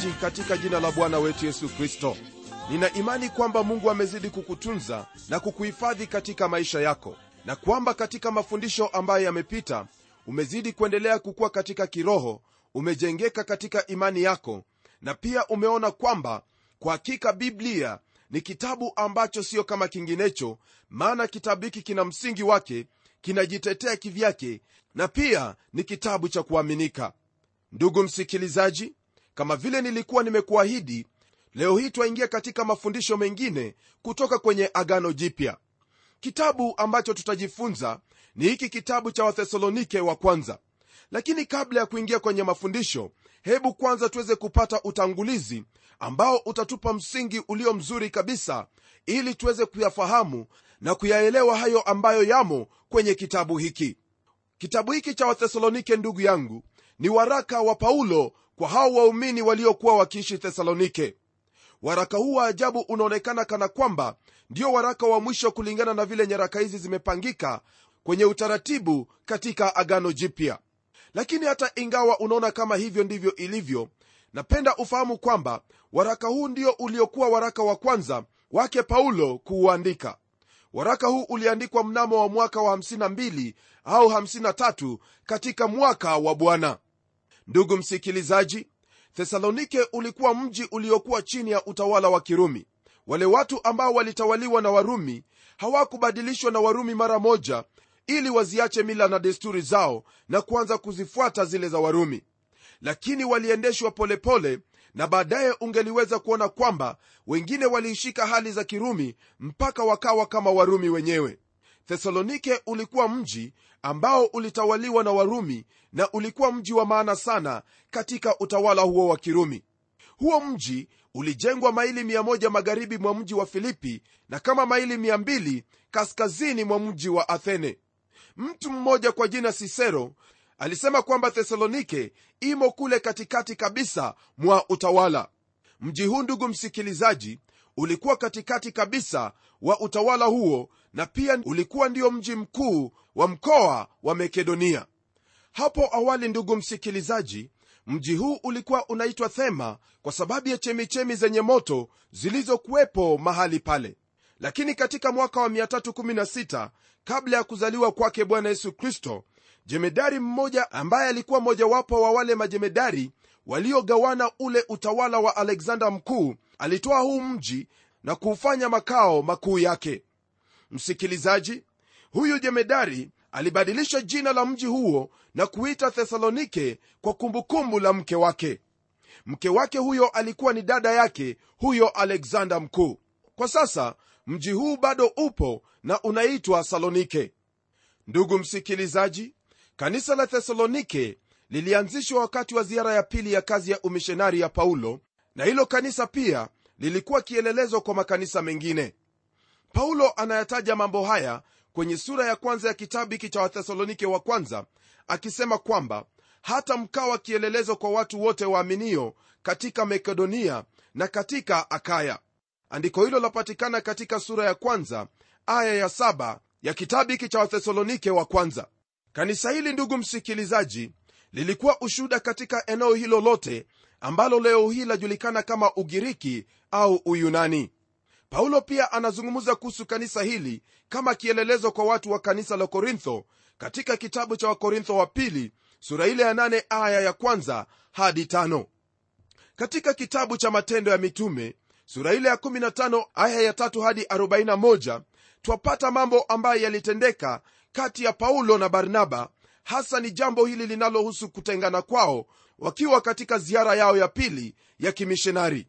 msikilizaji katika jina la bwana wetu yesu kristo. Nina imani kwamba mungu amezidi kukutunza na kukuhifadhi katika maisha yako na kwamba katika mafundisho ambayo yamepita umezidi kuendelea kukuwa katika kiroho umejengeka katika imani yako na pia umeona kwamba kwa hakika biblia ni kitabu ambacho sio kama kinginecho maana kitabu hiki kina msingi wake kinajitetea kivyake na pia ni kitabu cha kuaminika. Ndugu msikilizaji kama vile nilikuwa nimekuahidi leo hii twaingia katika mafundisho mengine kutoka kwenye agano jipya. Kitabu ambacho tutajifunza ni hiki kitabu cha wathesalonike wa kwanza. Lakini kabla ya kuingia kwenye mafundisho hebu kwanza tuweze kupata utangulizi ambao utatupa msingi ulio mzuri kabisa ili tuweze kuyafahamu na kuyaelewa hayo ambayo yamo kwenye kitabu hiki. Kitabu hiki cha wathesalonike ndugu yangu ni waraka wa paulo kwa hao waumini waliokuwa wakiishi thesalonike. Waraka huu wa ajabu unaonekana kana kwamba ndio waraka wa mwisho kulingana na vile nyaraka hizi zimepangika kwenye utaratibu katika agano jipya. Lakini hata ingawa unaona kama hivyo ndivyo ilivyo napenda ufahamu kwamba waraka huu ndio uliokuwa waraka wa kwanza wake paulo kuuandika. Waraka huu uliandikwa mnamo wa mwaka wa 52 au 53 katika mwaka wa bwana ndugu msikilizaji thesalonike ulikuwa mji uliokuwa chini ya utawala wa kirumi. Wale watu ambao walitawaliwa na warumi hawakubadilishwa na warumi mara moja ili waziache mila na desturi zao na kuanza kuzifuata zile za warumi. Lakini waliendeshwa polepole na baadaye ungeliweza kuona kwamba wengine waliishika hali za kirumi mpaka wakawa kama warumi wenyewe thesalonike ulikuwa mji ambao ulitawaliwa na warumi na ulikuwa mji wa maana sana katika utawala huo wa kirumi. Huo mji ulijengwa maili 1 magharibi mwa mji wa filipi na kama maili 200 kaskazini mwa mji wa athene. Mtu mmoja kwa jina sisero alisema kwamba thesalonike imo kule katikati kabisa mwa utawala. Mji huu ndugu msikilizaji ulikuwa katikati kabisa wa utawala huo na pia ulikuwa ndio mji mkuu wa mkoa wa makedonia. Hapo awali ndugu msikilizaji mji huu ulikuwa unaitwa thema kwa sababu ya chemichemi zenye moto zilizokuwepo mahali pale. Lakini katika mwaka wa 316 kabla ya kuzaliwa kwake bwana yesu kristo jemedari mmoja ambaye alikuwa mojawapo wa wale majemedari waliogawana ule utawala wa alexander mkuu alitoa huu mji na kuufanya makao makuu yake msikilizaji huyu jemedari alibadilisha jina la mji huo na kuita thesalonike kwa kumbukumbu la mke wake. Mke wake huyo alikuwa ni dada yake huyo alexander mkuu. Kwa sasa mji huu bado upo na unaitwa salonike. Ndugu msikilizaji kanisa la thesalonike lilianzishwa wakati wa ziara ya pili ya kazi ya umishonari ya paulo na hilo kanisa pia lilikuwa kielelezo kwa makanisa mengine paulo anayataja mambo haya kwenye sura ya kwanza ya kitabu hiki cha wathesalonike wa kwanza akisema kwamba hata mkawa kielelezo kwa watu wote waaminio katika makedonia na katika akaya. Andiko hilo lapatikana katika sura ya kwanza aya ya saba ya kitabu hiki cha wathesalonike wa kwanza. Kanisa hili ndugu msikilizaji lilikuwa ushuda katika eneo hilo lote ambalo leo hii lajulikana kama ugiriki au uyunani paulo pia anazungumza kuhusu kanisa hili kama kielelezo kwa watu wa kanisa la korintho katika kitabu cha wakorintho wa pili sura ile ya nane aya ya kwanza hadi tano. katika kitabu cha matendo ya mitume sura ile ya 15 aya ya tatu hadi 41 twapata mambo ambayo yalitendeka kati ya paulo na barnaba hasa ni jambo hili linalohusu kutengana kwao wakiwa katika ziara yao ya pili ya kimishonari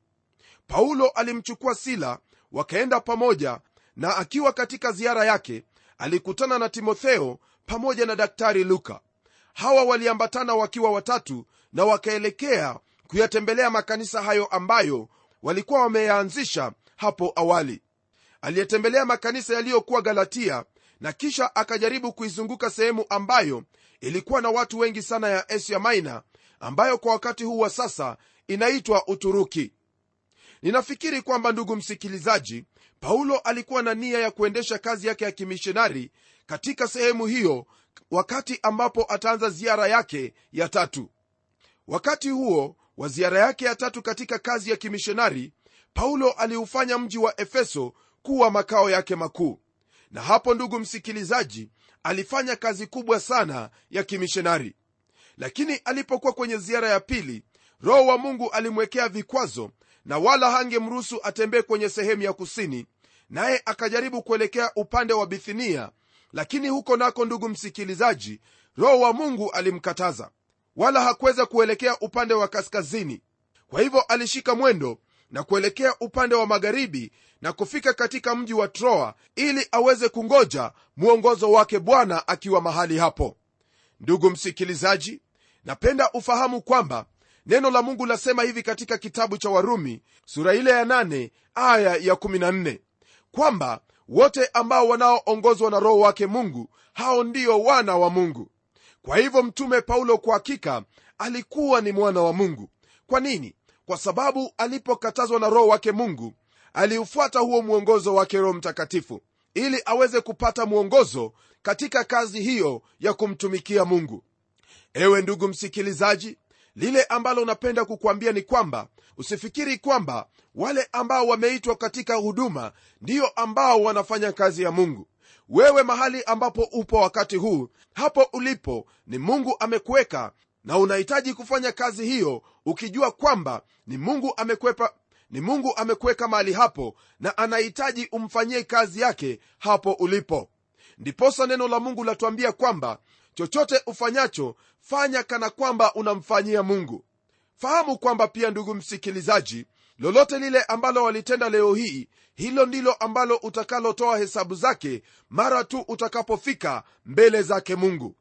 paulo alimchukua sila wakaenda pamoja na akiwa katika ziara yake alikutana na timotheo pamoja na daktari luka. Hawa waliambatana wakiwa watatu na wakaelekea kuyatembelea makanisa hayo ambayo walikuwa wameyaanzisha hapo awali. Aliyetembelea makanisa yaliyokuwa galatia na kisha akajaribu kuizunguka sehemu ambayo ilikuwa na watu wengi sana ya asia maina ambayo kwa wakati huu wa sasa inaitwa uturuki ninafikiri kwamba ndugu msikilizaji paulo alikuwa na nia ya kuendesha kazi yake ya kimishonari katika sehemu hiyo wakati ambapo ataanza ziara yake ya tatu. Wakati huo wa ziara yake ya tatu katika kazi ya kimishonari paulo aliufanya mji wa efeso kuwa makao yake makuu. Na hapo ndugu msikilizaji alifanya kazi kubwa sana ya kimishonari lakini alipokuwa kwenye ziara ya pili roho wa mungu alimwekea vikwazo na wala hangemruhusu atembee kwenye sehemu ya kusini naye akajaribu kuelekea upande wa bithinia lakini huko nako ndugu msikilizaji roho wa mungu alimkataza wala hakuweza kuelekea upande wa kaskazini. Kwa hivyo alishika mwendo na kuelekea upande wa magharibi na kufika katika mji wa troa ili aweze kungoja mwongozo wake bwana akiwa mahali hapo. Ndugu msikilizaji napenda ufahamu kwamba neno la mungu lasema hivi katika kitabu cha warumi sura ile ya 8 aya ya 14 kwamba wote ambao wanaoongozwa na roho wake mungu hao ndio wana wa mungu. Kwa hivyo mtume paulo kwa hakika alikuwa ni mwana wa mungu. Kwa nini? Kwa sababu alipokatazwa na roho wake mungu aliufuata huo mwongozo wake roho mtakatifu ili aweze kupata mwongozo katika kazi hiyo ya kumtumikia mungu. Ewe ndugu msikilizaji lile ambalo napenda kukwambia ni kwamba usifikiri kwamba wale ambao wameitwa katika huduma ndiyo ambao wanafanya kazi ya mungu. Wewe mahali ambapo upo wakati huu hapo ulipo ni mungu amekuweka na unahitaji kufanya kazi hiyo ukijua kwamba ni mungu amekwepa ni mungu amekuweka mahali hapo na anahitaji umfanyie kazi yake hapo ulipo. Ndiposa neno la mungu latuambia kwamba chochote ufanyacho fanya kana kwamba unamfanyia mungu. Fahamu kwamba pia ndugu msikilizaji lolote lile ambalo walitenda leo hii hilo ndilo ambalo utakalotoa hesabu zake mara tu utakapofika mbele zake mungu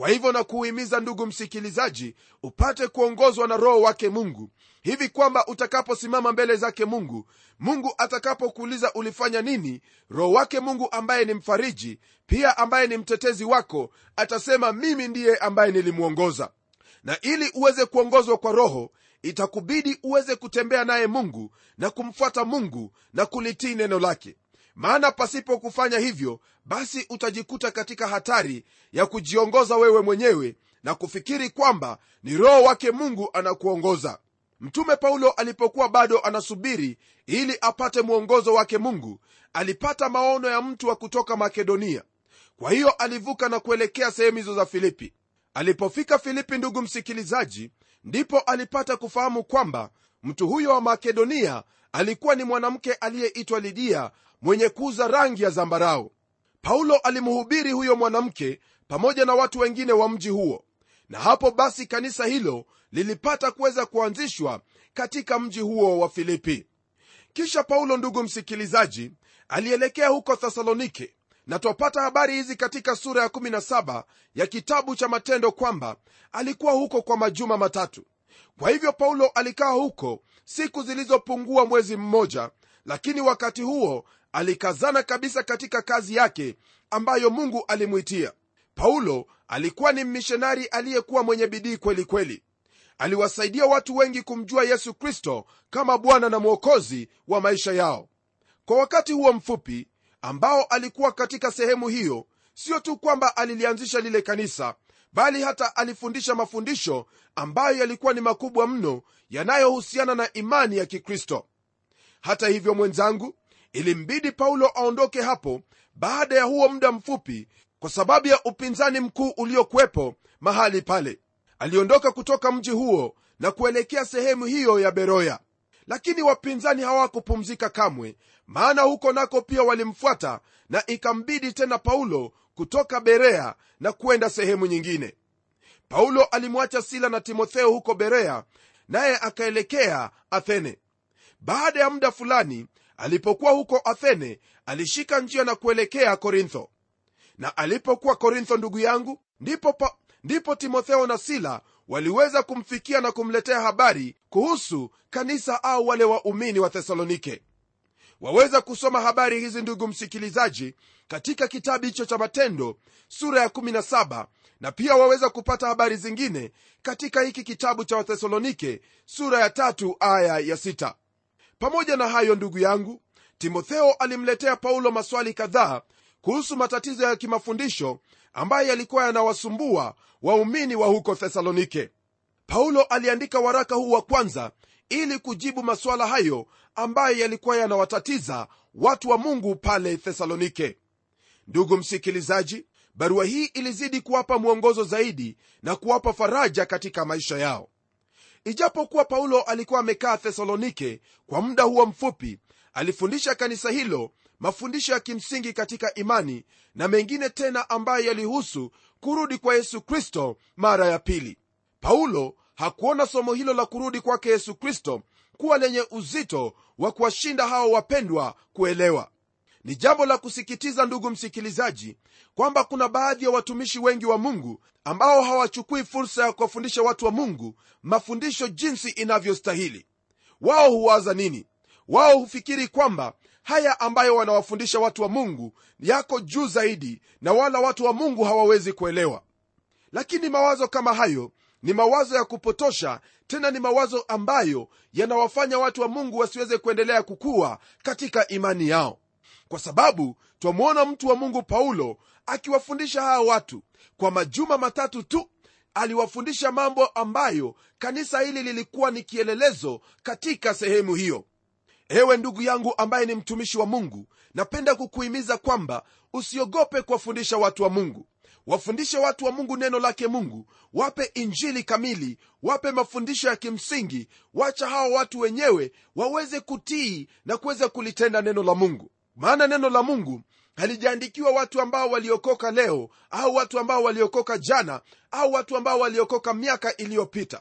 kwa hivyo na kuhimiza ndugu msikilizaji upate kuongozwa na roho wake mungu. Hivi kwamba utakaposimama mbele zake mungu mungu atakapokuuliza ulifanya nini roho wake mungu ambaye ni mfariji pia ambaye ni mtetezi wako atasema mimi ndiye ambaye nilimwongoza na ili uweze kuongozwa kwa roho itakubidi uweze kutembea naye mungu na kumfuata mungu na kulitii neno lake maana pasipo kufanya hivyo basi utajikuta katika hatari ya kujiongoza wewe mwenyewe na kufikiri kwamba ni roho wake mungu anakuongoza. Mtume paulo alipokuwa bado anasubiri ili apate mwongozo wake mungu alipata maono ya mtu wa kutoka makedonia. Kwa hiyo alivuka na kuelekea sehemu hizo za filipi. Alipofika filipi ndugu msikilizaji ndipo alipata kufahamu kwamba mtu huyo wa makedonia alikuwa ni mwanamke aliyeitwa lidia mwenye kuuza rangi ya zambarau. Paulo alimhubiri huyo mwanamke pamoja na watu wengine wa mji huo. Na hapo basi kanisa hilo lilipata kuweza kuanzishwa katika mji huo wa filipi. Kisha paulo ndugu msikilizaji alielekea huko thesalonike na twapata habari hizi katika sura ya 17 ya kitabu cha matendo kwamba alikuwa huko kwa majuma matatu. Kwa hivyo paulo alikaa huko siku zilizopungua mwezi mmoja lakini wakati huo alikazana kabisa katika kazi yake ambayo mungu alimwitia. Paulo alikuwa ni mmishonari aliyekuwa mwenye bidii kweli kweli. Aliwasaidia watu wengi kumjua yesu kristo kama bwana na mwokozi wa maisha yao. Kwa wakati huo mfupi ambao alikuwa katika sehemu hiyo sio tu kwamba alilianzisha lile kanisa bali hata alifundisha mafundisho ambayo yalikuwa ni makubwa mno yanayohusiana na imani ya kikristo. Hata hivyo mwenzangu ilimbidi paulo aondoke hapo baada ya huo muda mfupi kwa sababu ya upinzani mkuu uliokuwepo mahali pale. Aliondoka kutoka mji huo na kuelekea sehemu hiyo ya beroya. Lakini wapinzani hawakupumzika kamwe maana huko nako pia walimfuata na ikambidi tena paulo kutoka berea na kwenda sehemu nyingine. Paulo alimwacha sila na timotheo huko berea naye akaelekea athene. Baada ya muda fulani alipokuwa huko athene alishika njia na kuelekea korintho. Na alipokuwa korintho ndugu yangu ndipo, pa, ndipo timotheo na sila waliweza kumfikia na kumletea habari kuhusu kanisa au wale waumini wa thesalonike. Waweza kusoma habari hizi ndugu msikilizaji katika kitabu hicho cha matendo sura ya 17 na pia waweza kupata habari zingine katika hiki kitabu cha wathesalonike sura ya tatu aya ya sita. Pamoja na hayo ndugu yangu timotheo alimletea paulo maswali kadhaa kuhusu matatizo ya kimafundisho ambayo yalikuwa yanawasumbua waumini wa huko thesalonike. Paulo aliandika waraka huu wa kwanza ili kujibu masuala hayo ambayo yalikuwa yanawatatiza watu wa mungu pale thesalonike ndugu msikilizaji barua hii ilizidi kuwapa mwongozo zaidi na kuwapa faraja katika maisha yao. Ijapokuwa paulo alikuwa amekaa thesalonike kwa muda huo mfupi alifundisha kanisa hilo mafundisho ya kimsingi katika imani na mengine tena ambayo yalihusu kurudi kwa yesu kristo mara ya pili. Paulo hakuona somo hilo la kurudi kwake yesu kristo kuwa lenye uzito wa kuwashinda hao wapendwa kuelewa ni jambo la kusikitiza ndugu msikilizaji kwamba kuna baadhi ya watumishi wengi wa mungu ambao hawachukui fursa ya kuwafundisha watu wa mungu mafundisho jinsi inavyostahili. Wao huwaza nini? Wao hufikiri kwamba haya ambayo wanawafundisha watu wa mungu yako juu zaidi na wala watu wa mungu hawawezi kuelewa. Lakini mawazo kama hayo ni mawazo ya kupotosha tena ni mawazo ambayo yanawafanya watu wa mungu wasiweze kuendelea kukua katika imani yao kwa sababu twamwona mtu wa mungu paulo akiwafundisha hawa watu. Kwa majuma matatu tu aliwafundisha mambo ambayo kanisa hili lilikuwa ni kielelezo katika sehemu hiyo. Ewe ndugu yangu ambaye ni mtumishi wa mungu napenda kukuhimiza kwamba usiogope kuwafundisha watu wa mungu. Wafundishe watu wa mungu neno lake mungu wape injili kamili wape mafundisho ya kimsingi wacha hawa watu wenyewe waweze kutii na kuweza kulitenda neno la mungu maana neno la mungu halijaandikiwa watu ambao waliokoka leo au watu ambao waliokoka jana au watu ambao waliokoka miaka iliyopita.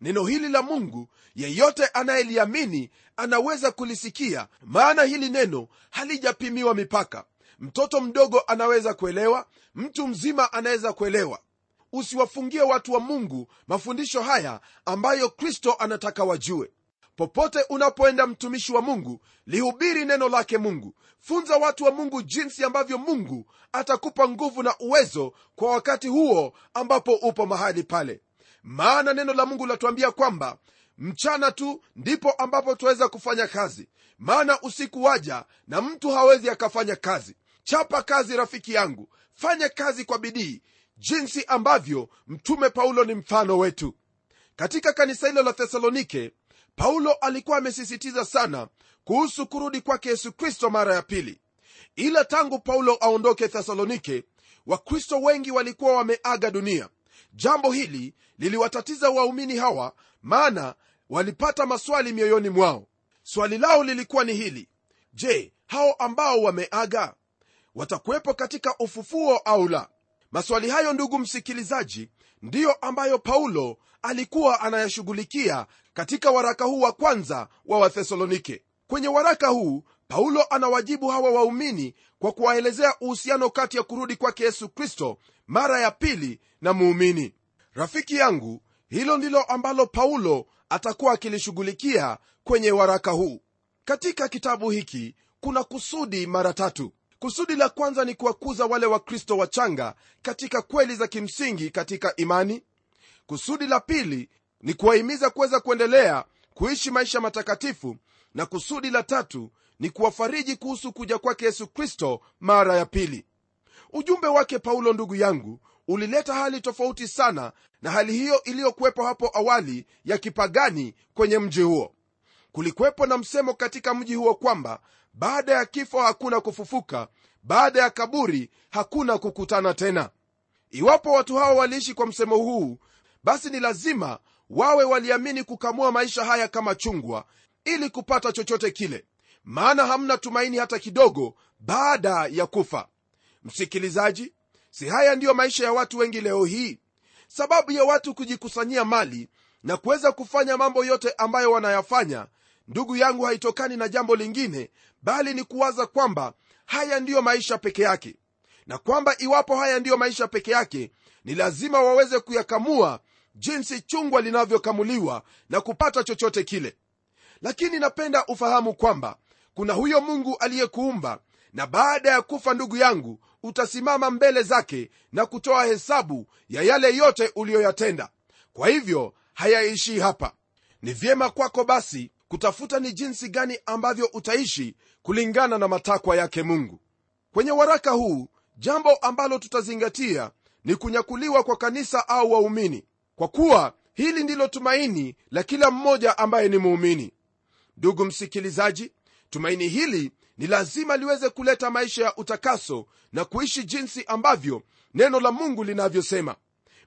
Neno hili la mungu yeyote anayeliamini anaweza kulisikia. Maana hili neno halijapimiwa mipaka. Mtoto mdogo anaweza kuelewa mtu mzima anaweza kuelewa. Usiwafungie watu wa mungu mafundisho haya ambayo kristo anataka wajue popote unapoenda mtumishi wa mungu lihubiri neno lake mungu. Funza watu wa mungu jinsi ambavyo mungu atakupa nguvu na uwezo kwa wakati huo ambapo upo mahali pale. Maana neno la mungu latuambia kwamba mchana tu ndipo ambapo tunaweza kufanya kazi. Maana usiku waja na mtu hawezi akafanya kazi. Chapa kazi rafiki yangu. Fanya kazi kwa bidii jinsi ambavyo mtume paulo ni mfano wetu. Katika kanisa hilo la thesalonike paulo alikuwa amesisitiza sana kuhusu kurudi kwake yesu kristo mara ya pili. Ila tangu paulo aondoke thesalonike wakristo wengi walikuwa wameaga dunia. Jambo hili liliwatatiza waumini hawa maana walipata maswali mioyoni mwao. Swali lao lilikuwa ni hili. Je hao ambao wameaga watakuwepo katika ufufuo au la? Maswali hayo ndugu msikilizaji ndiyo ambayo paulo alikuwa anayashughulikia katika waraka huu wa kwanza wa wathesalonike. Kwenye waraka huu paulo anawajibu hawa waumini kwa kuwaelezea uhusiano kati ya kurudi kwake yesu kristo mara ya pili na muumini. Rafiki yangu hilo ndilo ambalo paulo atakuwa akilishughulikia kwenye waraka huu. Katika kitabu hiki kuna kusudi mara tatu kusudi la kwanza ni kuwakuza wale wakristo wachanga katika kweli za kimsingi katika imani. Kusudi la pili ni kuwahimiza kuweza kuendelea kuishi maisha matakatifu. Na kusudi la tatu ni kuwafariji kuhusu kuja kwake yesu kristo mara ya pili. Ujumbe wake paulo ndugu yangu ulileta hali tofauti sana na hali hiyo iliyokuwepo hapo awali ya kipagani kwenye mji huo. Kulikuwepo na msemo katika mji huo kwamba baada ya kifo hakuna kufufuka baada ya kaburi hakuna kukutana tena. Iwapo watu hawa waliishi kwa msemo huu basi ni lazima wawe waliamini kukamua maisha haya kama chungwa ili kupata chochote kile. Maana hamna tumaini hata kidogo baada ya kufa. Msikilizaji si haya ndiyo maisha ya watu wengi leo hii? Sababu ya watu kujikusanyia mali na kuweza kufanya mambo yote ambayo wanayafanya ndugu yangu haitokani na jambo lingine bali ni kuwaza kwamba haya ndiyo maisha peke yake. Na kwamba iwapo haya ndiyo maisha peke yake ni lazima waweze kuyakamua jinsi chungwa linavyokamuliwa na kupata chochote kile. Lakini napenda ufahamu kwamba kuna huyo mungu aliyekuumba na baada ya kufa ndugu yangu utasimama mbele zake na kutoa hesabu ya yale yote uliyoyatenda. Kwa hivyo hayaishii hapa. Ni vyema kwako basi kutafuta ni jinsi gani ambavyo utaishi kulingana na matakwa yake mungu. Kwenye waraka huu jambo ambalo tutazingatia ni kunyakuliwa kwa kanisa au waumini. Kwa kuwa hili ndilo tumaini la kila mmoja ambaye ni muumini. Ndugu msikilizaji tumaini hili ni lazima liweze kuleta maisha ya utakaso na kuishi jinsi ambavyo neno la mungu linavyosema.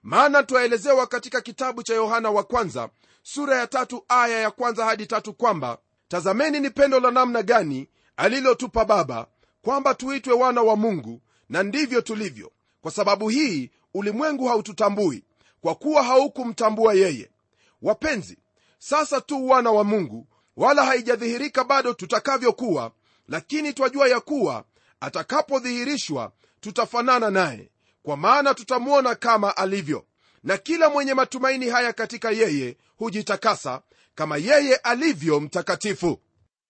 Maana twaelezewa katika kitabu cha yohana wa kwanza sura ya tatu aya ya kwanza hadi tatu kwamba tazameni ni pendo la namna gani alilotupa baba kwamba tuitwe wana wa mungu na ndivyo tulivyo. Kwa sababu hii ulimwengu haututambui kwa kuwa haukumtambua yeye. Wapenzi sasa tu wana wa mungu wala haijadhihirika bado tutakavyokuwa lakini twajua ya kuwa atakapodhihirishwa tutafanana naye kwa maana tutamwona kama alivyo na kila mwenye matumaini haya katika yeye hujitakasa kama yeye alivyo mtakatifu.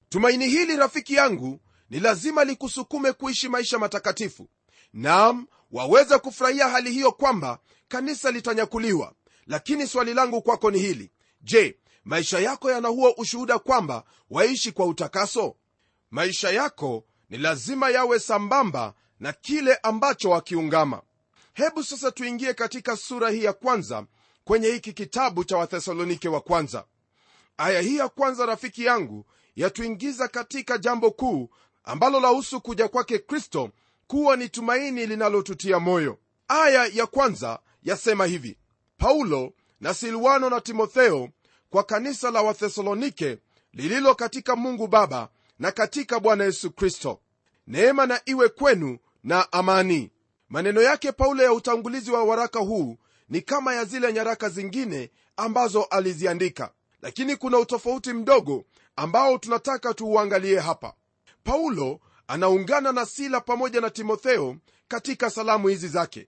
Tumaini hili rafiki yangu ni lazima likusukume kuishi maisha matakatifu. Nam waweza kufurahia hali hiyo kwamba kanisa litanyakuliwa. Lakini swali langu kwako ni hili. Je maisha yako yana huo ushuhuda kwamba waishi kwa utakaso? Maisha yako ni lazima yawe sambamba na kile ambacho wakiungama hebu sasa tuingie katika sura hii ya kwanza kwenye hiki kitabu cha wathesalonike wa kwanza. Aya hii ya kwanza rafiki yangu yatuingiza katika jambo kuu ambalo lahusu kuja kwake kristo kuwa ni tumaini linalotutia moyo. Aya ya kwanza yasema hivi. Paulo na silwano na timotheo kwa kanisa la wathesalonike lililo katika mungu baba na katika bwana yesu kristo. Neema na iwe kwenu na amani maneno yake paulo ya utangulizi wa waraka huu ni kama ya zile nyaraka zingine ambazo aliziandika. Lakini kuna utofauti mdogo ambao tunataka tuuangalie hapa. Paulo anaungana na sila pamoja na timotheo katika salamu hizi zake.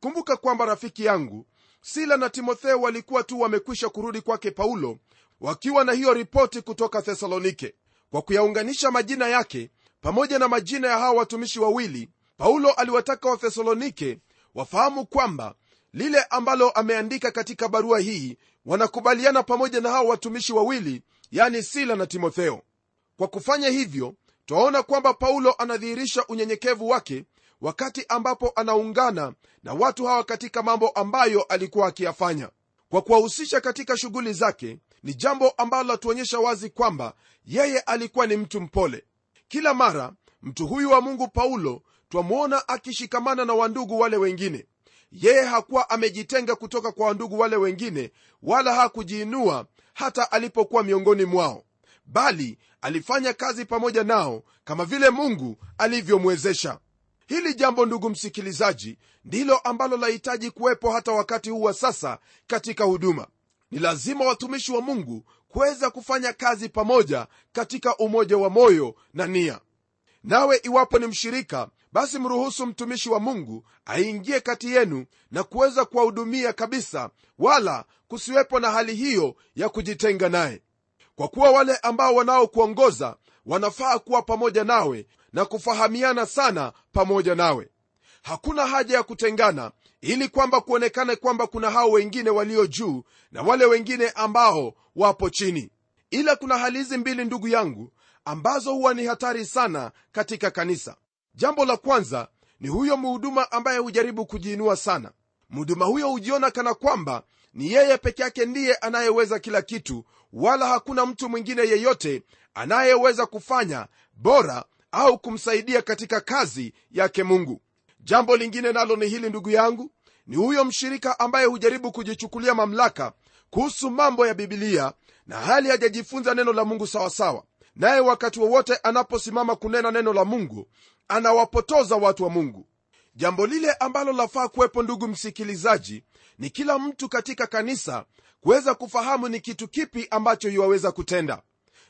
Kumbuka kwamba rafiki yangu sila na timotheo walikuwa tu wamekwisha kurudi kwake paulo wakiwa na hiyo ripoti kutoka thesalonike. Kwa kuyaunganisha majina yake pamoja na majina ya hawa watumishi wawili paulo aliwataka wathesalonike wafahamu kwamba lile ambalo ameandika katika barua hii wanakubaliana pamoja na hawa watumishi wawili yani sila na timotheo. Kwa kufanya hivyo twaona kwamba paulo anadhihirisha unyenyekevu wake wakati ambapo anaungana na watu hawa katika mambo ambayo alikuwa akiyafanya. Kwa kuwahusisha katika shughuli zake ni jambo ambalo latuonyesha wazi kwamba yeye alikuwa ni mtu mpole. Kila mara mtu huyu wa mungu paulo twamwona akishikamana na wandugu wale wengine. Yeye hakuwa amejitenga kutoka kwa wandugu wale wengine wala hakujiinua hata alipokuwa miongoni mwao bali alifanya kazi pamoja nao kama vile mungu alivyomwezesha. Hili jambo ndugu msikilizaji ndilo ambalo lahitaji kuwepo hata wakati huu wa sasa katika huduma. Ni lazima watumishi wa mungu kuweza kufanya kazi pamoja katika umoja wa moyo na nia. Nawe iwapo ni mshirika basi mruhusu mtumishi wa mungu aingie kati yenu na kuweza kuwahudumia kabisa wala kusiwepo na hali hiyo ya kujitenga naye. Kwa kuwa wale ambao wanaokuongoza wanafaa kuwa pamoja nawe na kufahamiana sana pamoja nawe. Hakuna haja ya kutengana ili kwamba kuonekane kwamba kuna hao wengine walio juu na wale wengine ambao wapo chini. Ila kuna hali hizi mbili ndugu yangu ambazo huwa ni hatari sana katika kanisa jambo la kwanza ni huyo mhuduma ambaye hujaribu kujiinua sana. Mhuduma huyo hujiona kana kwamba ni yeye peke yake ndiye anayeweza kila kitu wala hakuna mtu mwingine yeyote anayeweza kufanya bora au kumsaidia katika kazi yake mungu. Jambo lingine nalo ni hili ndugu yangu ni huyo mshirika ambaye hujaribu kujichukulia mamlaka kuhusu mambo ya bibilia na hali hajajifunza neno la mungu sawasawa. Naye wakati wowote anaposimama kunena neno la mungu anawapotoza watu wa mungu. Jambo lile ambalo lafaa kuwepo ndugu msikilizaji ni kila mtu katika kanisa kuweza kufahamu ni kitu kipi ambacho iwaweza kutenda.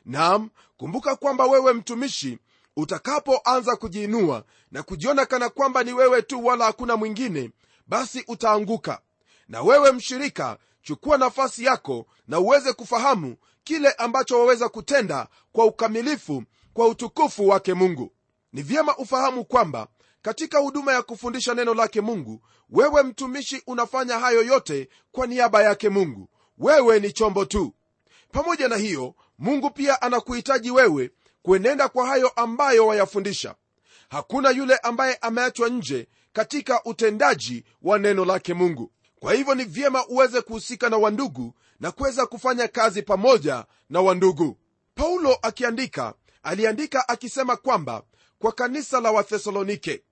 Nam kumbuka kwamba wewe mtumishi utakapoanza kujiinua na kujiona kana kwamba ni wewe tu wala hakuna mwingine basi utaanguka. Na wewe mshirika chukua nafasi yako na uweze kufahamu kile ambacho waweza kutenda kwa ukamilifu kwa utukufu wake mungu ni vyema ufahamu kwamba katika huduma ya kufundisha neno lake mungu wewe mtumishi unafanya hayo yote kwa niaba yake mungu. Wewe ni chombo tu. Pamoja na hiyo mungu pia anakuhitaji wewe kuenenda kwa hayo ambayo wayafundisha. Hakuna yule ambaye ameachwa nje katika utendaji wa neno lake mungu. Kwa hivyo ni vyema uweze kuhusika na wandugu na kuweza kufanya kazi pamoja na wandugu. Paulo akiandika aliandika akisema kwamba kwa kanisa la wathesalonike.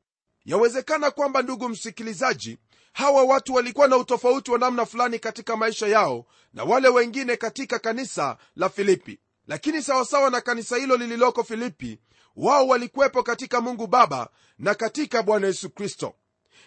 Yawezekana kwamba ndugu msikilizaji hawa watu walikuwa na utofauti wa namna fulani katika maisha yao na wale wengine katika kanisa la filipi. Lakini sawasawa na kanisa hilo lililoko filipi wao walikuwepo katika mungu baba na katika bwana yesu kristo.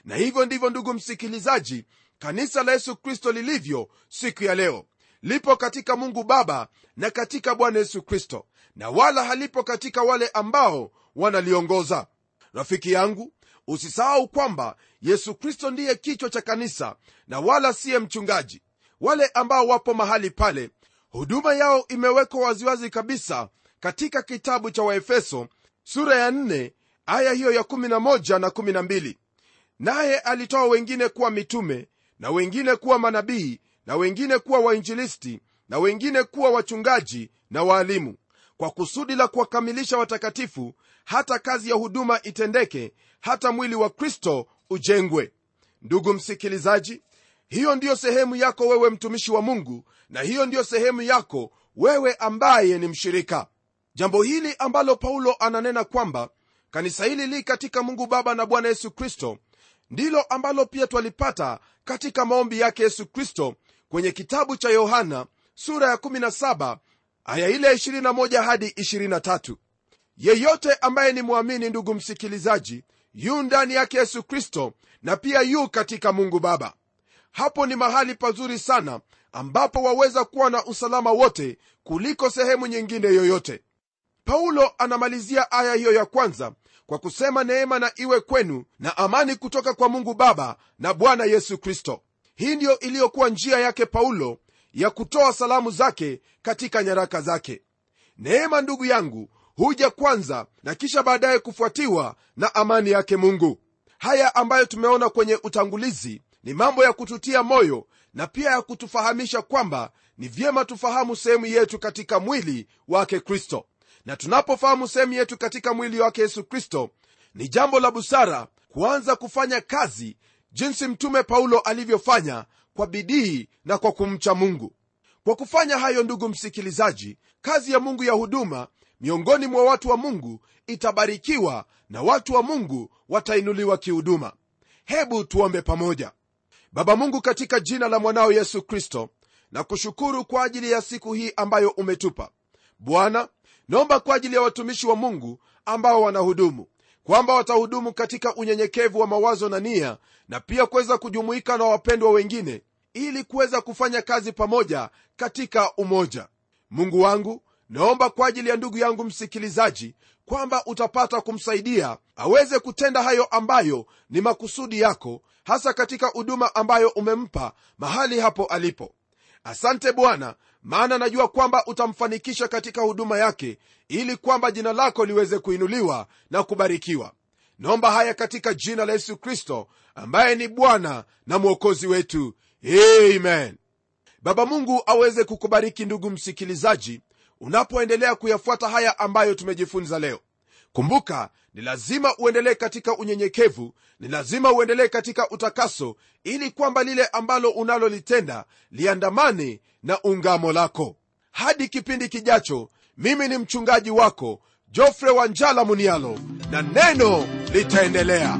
Na hivyo ndivyo ndugu msikilizaji kanisa la yesu kristo lilivyo siku ya leo. Lipo katika mungu baba na katika bwana yesu kristo. Na wala halipo katika wale ambao wanaliongoza rafiki yangu usisahau kwamba yesu kristo ndiye kichwa cha kanisa na wala siye mchungaji. Wale ambao wapo mahali pale huduma yao imewekwa waziwazi kabisa katika kitabu cha waefeso sura ya 4 aya hiyo ya 11 na 12 naye alitoa wengine kuwa mitume na wengine kuwa manabii na wengine kuwa wainjilisti na wengine kuwa wachungaji na waalimu kwa kusudi la kuwakamilisha watakatifu hata kazi ya huduma itendeke hata mwili wa kristo ujengwe. Ndugu msikilizaji hiyo ndiyo sehemu yako wewe mtumishi wa mungu na hiyo ndiyo sehemu yako wewe ambaye ni mshirika. Jambo hili ambalo paulo ananena kwamba kanisa hili li katika mungu baba na bwana yesu kristo ndilo ambalo pia twalipata katika maombi yake yesu kristo kwenye kitabu cha yohana sura ya 17 aya ile 21 hadi 23 yeyote ambaye ni mwamini ndugu msikilizaji yu ndani yake yesu kristo na pia yu katika mungu baba. Hapo ni mahali pazuri sana ambapo waweza kuwa na usalama wote kuliko sehemu nyingine yoyote. Paulo anamalizia aya hiyo ya kwanza kwa kusema neema na iwe kwenu na amani kutoka kwa mungu baba na bwana yesu kristo. Hii ndiyo iliyokuwa njia yake paulo ya kutoa salamu zake katika nyaraka zake. Neema ndugu yangu huja kwanza na kisha baadaye kufuatiwa na amani yake mungu. Haya ambayo tumeona kwenye utangulizi ni mambo ya kututia moyo na pia ya kutufahamisha kwamba ni vyema tufahamu sehemu yetu katika mwili wake kristo. Na tunapofahamu sehemu yetu katika mwili wake yesu kristo ni jambo la busara kuanza kufanya kazi jinsi mtume paulo alivyofanya kwa bidii na kwa kumcha mungu. Kwa kufanya hayo ndugu msikilizaji kazi ya mungu ya huduma miongoni mwa watu wa mungu itabarikiwa na watu wa mungu watainuliwa kihuduma hebu tuombe pamoja. Baba mungu katika jina la mwanao yesu kristo na kushukuru kwa ajili ya siku hii ambayo umetupa. Bwana naomba kwa ajili ya watumishi wa mungu ambao wanahudumu kwamba watahudumu katika unyenyekevu wa mawazo na nia na pia kuweza kujumuika na wapendwa wengine ili kuweza kufanya kazi pamoja katika umoja. Mungu wangu naomba kwa ajili ya ndugu yangu msikilizaji kwamba utapata kumsaidia aweze kutenda hayo ambayo ni makusudi yako hasa katika huduma ambayo umempa mahali hapo alipo. Asante bwana maana najua kwamba utamfanikisha katika huduma yake ili kwamba jina lako liweze kuinuliwa na kubarikiwa. Naomba haya katika jina la yesu kristo ambaye ni bwana na mwokozi wetu. Amen. Baba mungu aweze kukubariki ndugu msikilizaji unapoendelea kuyafuata haya ambayo tumejifunza leo. Kumbuka ni lazima uendelee katika unyenyekevu ni lazima uendelee katika utakaso ili kwamba lile ambalo unalolitenda liandamane na ungamo lako. Hadi kipindi kijacho mimi ni mchungaji wako jofre wanjala munialo na neno litaendelea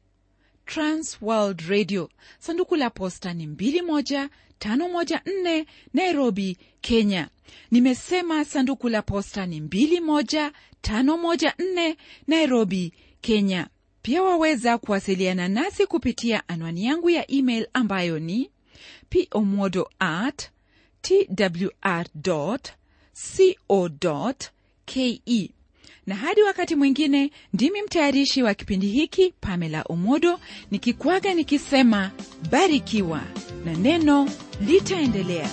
transworld radio. Sanduku la posta ni 21514 nairobi kenya. Nimesema sanduku la posta ni 21514 nairobi kenya. Pia waweza kuwasiliana nasi kupitia anwani yangu ya email ambayo ni pomodo at twr co ke na hadi wakati mwingine ndimi mtayarishi wa kipindi hiki pamela omodo nikikwaga nikisema barikiwa na neno litaendelea